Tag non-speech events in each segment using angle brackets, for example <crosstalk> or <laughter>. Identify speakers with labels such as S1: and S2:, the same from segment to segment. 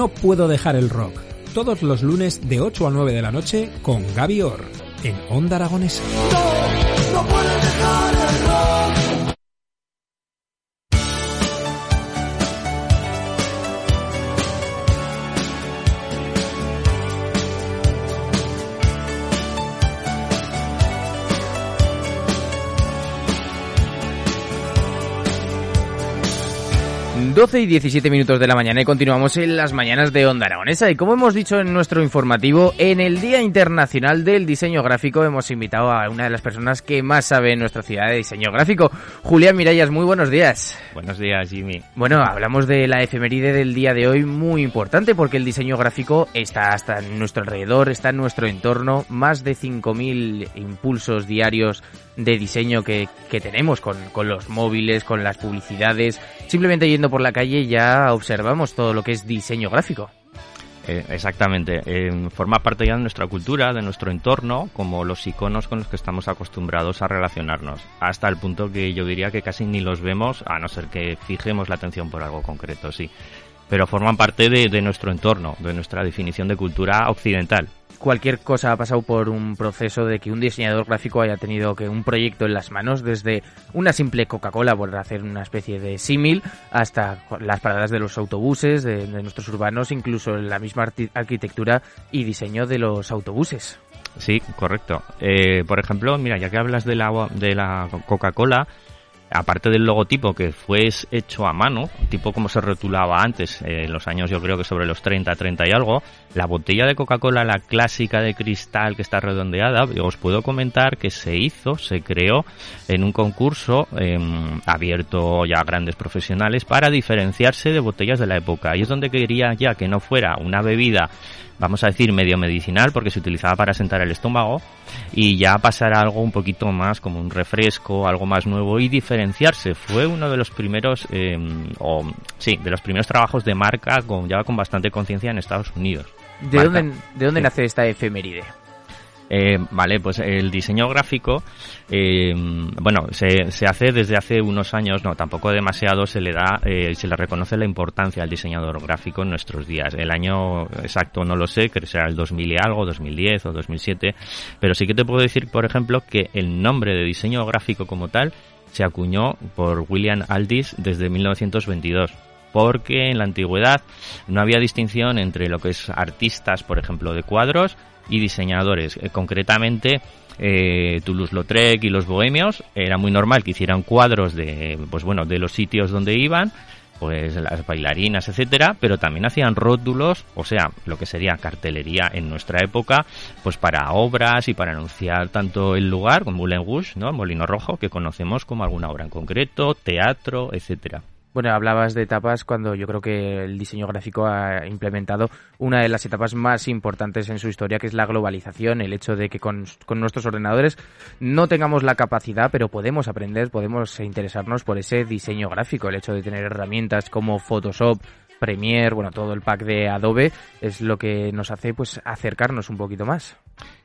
S1: No puedo dejar el rock. Todos los lunes de 8 a 9 de la noche con Gaby Orr en Onda Aragonesa.
S2: No puedes
S3: 12 y 17 minutos de la mañana y continuamos en las mañanas de Onda Aragonesa. Y como hemos dicho en nuestro informativo, en el Día Internacional del Diseño Gráfico hemos invitado a una de las personas que más sabe en nuestra ciudad de diseño gráfico. Julián Mirallas, muy buenos días.
S4: Buenos días, Jimmy.
S3: Bueno, hablamos de la efeméride del día de hoy, muy importante porque el diseño gráfico está hasta en nuestro alrededor, está en nuestro entorno. Más de 5.000 impulsos diarios de diseño que, que tenemos con, con los móviles, con las publicidades. Simplemente yendo por la calle ya observamos todo lo que es diseño gráfico.
S4: Eh, exactamente, eh, forma parte ya de nuestra cultura, de nuestro entorno, como los iconos con los que estamos acostumbrados a relacionarnos, hasta el punto que yo diría que casi ni los vemos, a no ser que fijemos la atención por algo concreto, sí. Pero forman parte de, de nuestro entorno, de nuestra definición de cultura occidental,
S3: cualquier cosa ha pasado por un proceso de que un diseñador gráfico haya tenido que un proyecto en las manos, desde una simple Coca-Cola, por hacer una especie de símil, hasta las paradas de los autobuses, de, de nuestros urbanos, incluso la misma arquitectura y diseño de los autobuses.
S4: Sí, correcto. Eh, por ejemplo, mira, ya que hablas de la, de la Coca-Cola, aparte del logotipo que fue hecho a mano, tipo como se rotulaba antes, eh, en los años yo creo que sobre los 30, 30 y algo, la botella de Coca-Cola, la clásica de cristal que está redondeada, os puedo comentar que se hizo, se creó en un concurso eh, abierto ya a grandes profesionales para diferenciarse de botellas de la época. Y es donde quería ya que no fuera una bebida vamos a decir, medio medicinal porque se utilizaba para sentar el estómago y ya pasar a algo un poquito más como un refresco, algo más nuevo y diferenciarse. Fue uno de los primeros, eh, o sí, de los primeros trabajos de marca con, ya con bastante conciencia en Estados Unidos.
S3: ¿De dónde, ¿De dónde nace esta efeméride?
S4: Eh, vale, pues el diseño gráfico, eh, bueno, se, hace desde hace unos años, no, tampoco demasiado, se le da, eh, se le reconoce la importancia al diseñador gráfico en nuestros días. El año exacto no lo sé, que será el 2000 y algo, 2010 o 2007, pero sí que te puedo decir, por ejemplo, que el nombre de diseño gráfico como tal se acuñó por William Aldis desde 1922 porque en la antigüedad no había distinción entre lo que es artistas, por ejemplo, de cuadros y diseñadores. Eh, concretamente, eh, Toulouse-Lautrec y los bohemios era muy normal que hicieran cuadros de, pues bueno, de los sitios donde iban, pues las bailarinas, etcétera, pero también hacían rótulos, o sea, lo que sería cartelería en nuestra época, pues para obras y para anunciar tanto el lugar, como Moulin Rouge, ¿no? Molino Rojo, que conocemos como alguna obra en concreto, teatro, etcétera.
S3: Bueno, hablabas de etapas cuando yo creo que el diseño gráfico ha implementado una de las etapas más importantes en su historia, que es la globalización, el hecho de que con, nuestros ordenadores no tengamos la capacidad, pero podemos aprender, podemos interesarnos por ese diseño gráfico, el hecho de tener herramientas como Photoshop, Premiere, bueno, todo el pack de Adobe es lo que nos hace pues acercarnos un poquito más.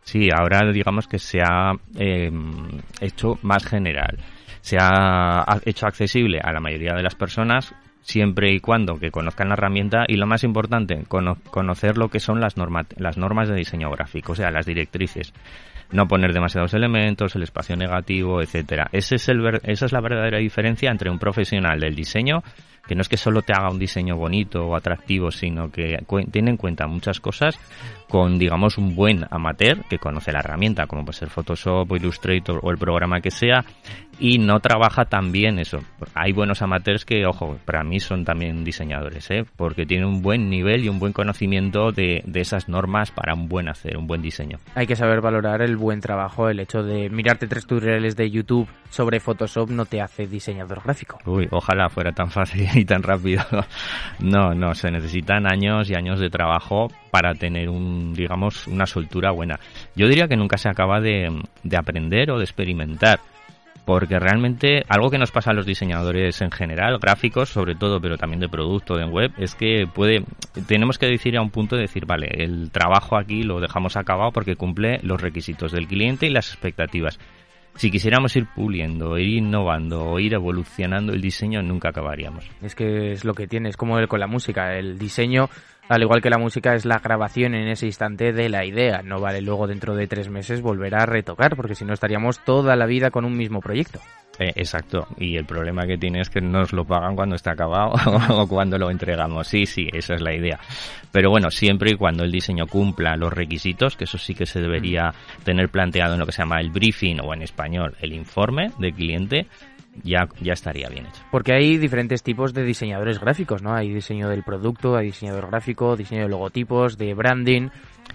S4: Sí, ahora digamos que se ha eh, hecho más general se ha hecho accesible a la mayoría de las personas siempre y cuando que conozcan la herramienta y lo más importante, conocer lo que son las, las normas de diseño gráfico, o sea, las directrices. No poner demasiados elementos, el espacio negativo, etcétera. Ese es el esa es la verdadera diferencia entre un profesional del diseño que no es que solo te haga un diseño bonito o atractivo, sino que tiene en cuenta muchas cosas con, digamos, un buen amateur que conoce la herramienta, como puede ser Photoshop o Illustrator o el programa que sea, y no trabaja tan bien eso. Hay buenos amateurs que, ojo, para mí son también diseñadores, ¿eh? porque tienen un buen nivel y un buen conocimiento de, de esas normas para un buen hacer, un buen diseño.
S3: Hay que saber valorar el buen trabajo, el hecho de mirarte tres tutoriales de YouTube sobre Photoshop no te hace diseñador gráfico.
S4: Uy, ojalá fuera tan fácil <laughs> y tan rápido. No, no, se necesitan años y años de trabajo para tener un, digamos, una soltura buena. Yo diría que nunca se acaba de, de aprender o de experimentar porque realmente algo que nos pasa a los diseñadores en general, gráficos sobre todo, pero también de producto, de web, es que puede, tenemos que decir a un punto de decir, vale, el trabajo aquí lo dejamos acabado porque cumple los requisitos del cliente y las expectativas. Si quisiéramos ir puliendo, ir innovando o ir evolucionando el diseño, nunca acabaríamos.
S3: Es que es lo que tiene, es como el, con la música, el diseño al igual que la música es la grabación en ese instante de la idea. No vale luego dentro de tres meses volver a retocar, porque si no estaríamos toda la vida con un mismo proyecto.
S4: Eh, exacto. Y el problema que tiene es que nos lo pagan cuando está acabado <laughs> o cuando lo entregamos. Sí, sí, esa es la idea. Pero bueno, siempre y cuando el diseño cumpla los requisitos, que eso sí que se debería tener planteado en lo que se llama el briefing o en español el informe del cliente, ya, ya estaría bien hecho.
S3: Porque hay diferentes tipos de diseñadores gráficos, ¿no? Hay diseño del producto, hay diseñador gráfico, diseño de logotipos, de branding.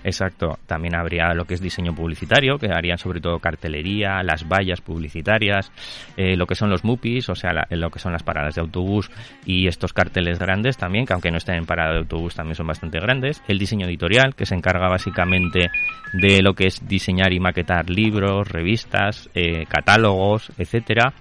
S4: Exacto. También habría lo que es diseño publicitario, que harían sobre todo cartelería, las vallas publicitarias, eh, lo que son los MUPIs, o sea, lo que son las paradas de autobús y estos carteles grandes también, que aunque no estén en parada de autobús también son bastante grandes. El diseño editorial, que se encarga básicamente de lo que es diseñar y maquetar libros, revistas, eh, catálogos, etcétera.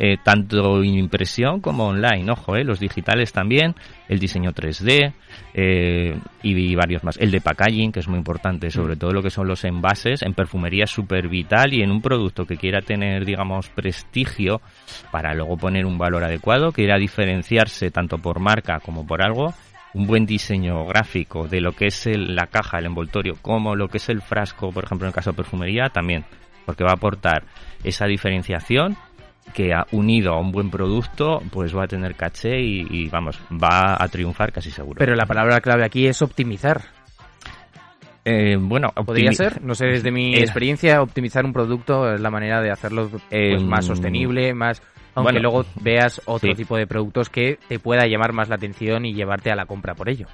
S4: Eh, tanto en impresión como online, ojo, eh, los digitales también, el diseño 3D eh, y, varios más. El de packaging, que es muy importante, sobre mm. todo lo que son los envases, en perfumería es súper vital y en un producto que quiera tener, digamos, prestigio para luego poner un valor adecuado, que quiera diferenciarse tanto por marca como por algo, un buen diseño gráfico de lo que es la caja, el envoltorio, como lo que es el frasco, por ejemplo, en el caso de perfumería, también, porque va a aportar esa diferenciación que ha unido a un buen producto, pues va a tener caché y, vamos, va a triunfar casi seguro.
S3: Pero la palabra clave aquí es optimizar.
S4: Eh, bueno,
S3: podría ser, no sé, desde mi eh, experiencia, optimizar un producto es la manera de hacerlo pues, em, más sostenible, más aunque luego veas otro tipo de productos que te pueda llamar más la atención y llevarte a la compra por ello.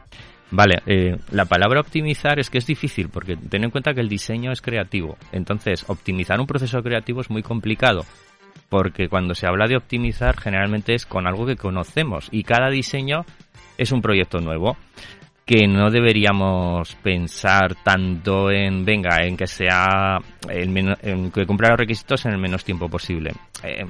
S4: Vale, eh, la palabra optimizar es que es difícil porque ten en cuenta que el diseño es creativo. Entonces, optimizar un proceso creativo es muy complicado porque cuando se habla de optimizar generalmente es con algo que conocemos y cada diseño es un proyecto nuevo que no deberíamos pensar tanto en venga en que sea el en que cumpla los requisitos en el menos tiempo posible eh,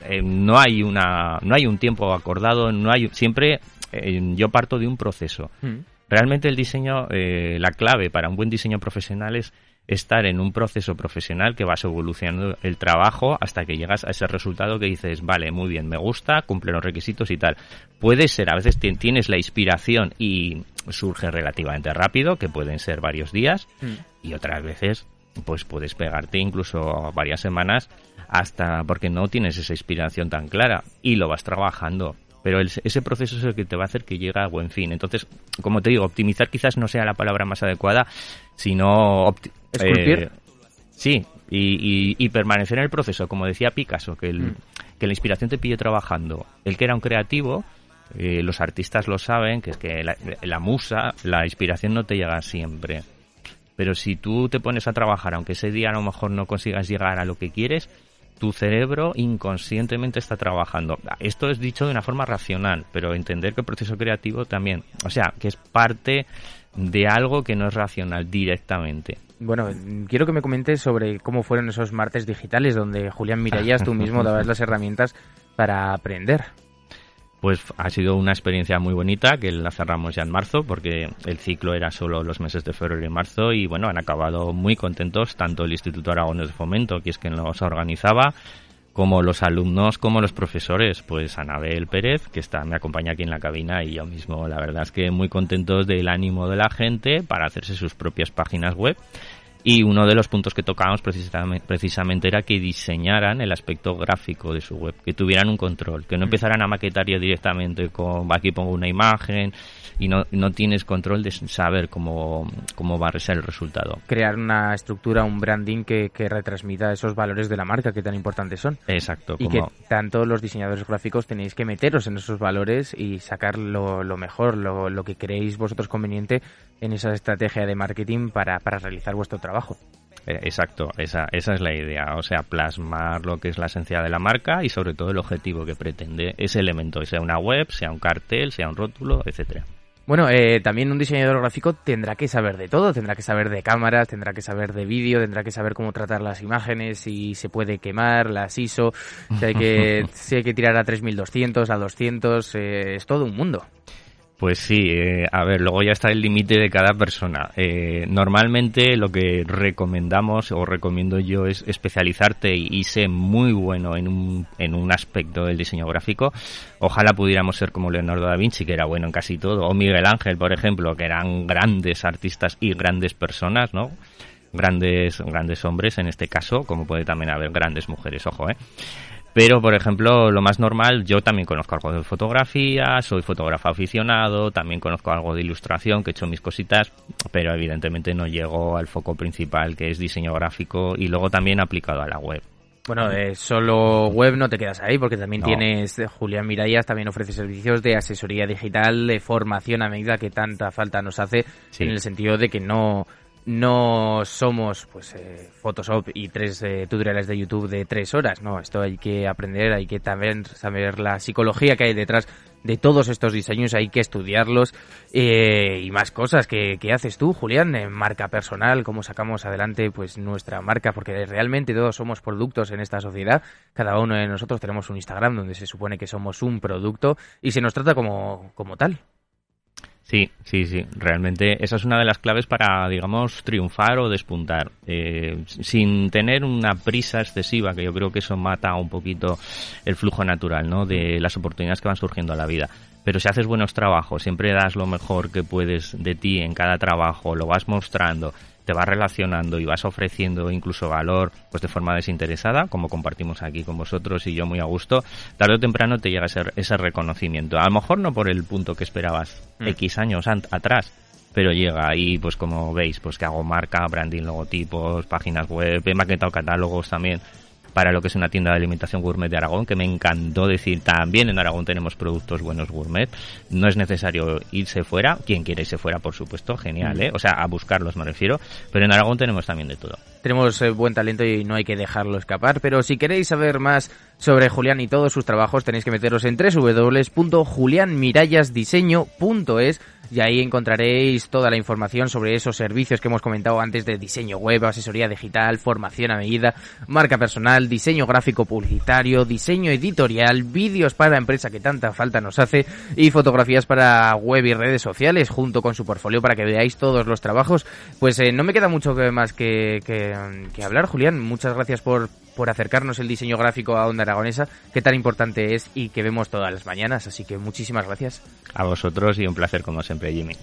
S4: eh, no hay una no hay un tiempo acordado no hay siempre eh, yo parto de un proceso mm. realmente el diseño la clave para un buen diseño profesional es estar en un proceso profesional que vas evolucionando el trabajo hasta que llegas a ese resultado que dices, vale, muy bien, me gusta, cumple los requisitos y tal. Puede ser, a veces tienes la inspiración y surge relativamente rápido, que pueden ser varios días, mm. y otras veces pues puedes pegarte incluso varias semanas hasta porque no tienes esa inspiración tan clara y lo vas trabajando pero ese proceso es el que te va a hacer que llegue a buen fin. Entonces, como te digo, optimizar quizás no sea la palabra más adecuada, sino...
S3: ¿Esculpir?
S4: Eh, sí, y, permanecer en el proceso, como decía Picasso, que, mm. que la inspiración te pille trabajando. El que era un creativo, eh, los artistas lo saben, que es que la, la musa, la inspiración no te llega siempre. Pero si tú te pones a trabajar, aunque ese día a lo mejor no consigas llegar a lo que quieres, tu cerebro inconscientemente está trabajando. Esto es dicho de una forma racional, pero entender que el proceso creativo también, o sea, que es parte de algo que no es racional directamente.
S3: Bueno, quiero que me comentes sobre cómo fueron esos martes digitales donde Julián Mirallas tú mismo <laughs> dabas las herramientas para aprender
S4: pues ha sido una experiencia muy bonita que la cerramos ya en marzo porque el ciclo era solo los meses de febrero y marzo y bueno, han acabado muy contentos tanto el Instituto Aragones de Fomento, que es quien los organizaba, como los alumnos, como los profesores, pues Anabel Pérez, que está, me acompaña aquí en la cabina y yo mismo, la verdad es que muy contentos del ánimo de la gente para hacerse sus propias páginas web Y uno de los puntos que tocábamos precisamente, precisamente era que diseñaran el aspecto gráfico de su web, que tuvieran un control, que no empezaran a maquetar ya directamente con aquí pongo una imagen y no, no tienes control de saber cómo, cómo va a ser el resultado.
S3: Crear una estructura, un branding que, que retransmita esos valores de la marca que tan importantes son.
S4: Exacto.
S3: Y
S4: como-
S3: que tanto los diseñadores gráficos tenéis que meteros en esos valores y sacar lo, lo mejor, lo, lo que creéis vosotros conveniente en esa estrategia de marketing para, para realizar vuestro trabajo.
S4: Eh, Exacto, esa, esa es la idea, o sea, plasmar lo que es la esencia de la marca y sobre todo el objetivo que pretende ese elemento, sea una web, sea un cartel, sea un rótulo, etcétera.
S3: Bueno, eh, también un diseñador gráfico tendrá que saber de todo, tendrá que saber de cámaras, tendrá que saber de vídeo, tendrá que saber cómo tratar las imágenes, si se puede quemar, las ISO, si hay que, <laughs> si hay que tirar a 3200, a 200, eh, es todo un mundo.
S4: Pues sí, eh, a ver, luego ya está el límite de cada persona. Eh, normalmente lo que recomendamos o recomiendo yo es especializarte y, y ser muy bueno en un, en un aspecto del diseño gráfico. Ojalá pudiéramos ser como Leonardo da Vinci, que era bueno en casi todo, o Miguel Ángel, por ejemplo, que eran grandes artistas y grandes personas, ¿no? Grandes, grandes hombres en este caso, como puede también haber grandes mujeres, ojo, ¿eh? Pero, por ejemplo, lo más normal, yo también conozco algo de fotografía, soy fotógrafo aficionado, también conozco algo de ilustración, que he hecho mis cositas, pero evidentemente no llego al foco principal, que es diseño gráfico, y luego también aplicado a la web.
S3: Bueno, eh, solo web no te quedas ahí porque también
S4: No.
S3: tienes eh, Julián Mirallas, también ofrece servicios de asesoría digital, de formación a medida que tanta falta nos hace,
S4: Sí.
S3: en el sentido de que no no somos pues eh, Photoshop y tres eh, tutoriales de YouTube de tres horas, no, esto hay que aprender, hay que también saber la psicología que hay detrás de todos estos diseños, hay que estudiarlos eh, y más cosas que, que haces tú, Julián, en marca personal, cómo sacamos adelante pues nuestra marca, porque realmente todos somos productos en esta sociedad, cada uno de nosotros tenemos un Instagram donde se supone que somos un producto y se nos trata como, como tal.
S4: Sí, sí, sí. Realmente esa es una de las claves para, digamos, triunfar o despuntar. Eh, sin tener una prisa excesiva, que yo creo que eso mata un poquito el flujo natural, ¿no? De las oportunidades que van surgiendo a la vida. Pero si haces buenos trabajos, siempre das lo mejor que puedes de ti en cada trabajo, lo vas mostrando, te vas relacionando y vas ofreciendo incluso valor pues de forma desinteresada, como compartimos aquí con vosotros y yo muy a gusto, tarde o temprano te llega ese, ese reconocimiento. A lo mejor no por el punto que esperabas
S3: Mm.
S4: X años atrás, pero llega ahí, pues como veis, pues que hago marca, branding, logotipos, páginas web, he maquetado catálogos también para lo que es una tienda de alimentación gourmet de Aragón, que me encantó decir, también en Aragón tenemos productos buenos gourmet, no es necesario irse fuera, quien quiera irse fuera, por supuesto, genial, ¿eh? O sea, a buscarlos me refiero, pero en Aragón tenemos también de todo.
S3: Tenemos eh, buen talento y no hay que dejarlo escapar, pero si queréis saber más sobre Julián y todos sus trabajos tenéis que meteros en www.julianmirallasdiseño.es y ahí encontraréis toda la información sobre esos servicios que hemos comentado antes de diseño web, asesoría digital, formación a medida, marca personal, diseño gráfico publicitario, diseño editorial, vídeos para empresa que tanta falta nos hace y fotografías para web y redes sociales junto con su portfolio para que veáis todos los trabajos. Pues eh, no me queda mucho más que- que hablar, Julián. Muchas gracias por, por acercarnos el diseño gráfico a Onda Aragonesa, que tan importante es y que vemos todas las mañanas. Así que muchísimas gracias.
S4: A vosotros y un placer como siempre, Jimmy.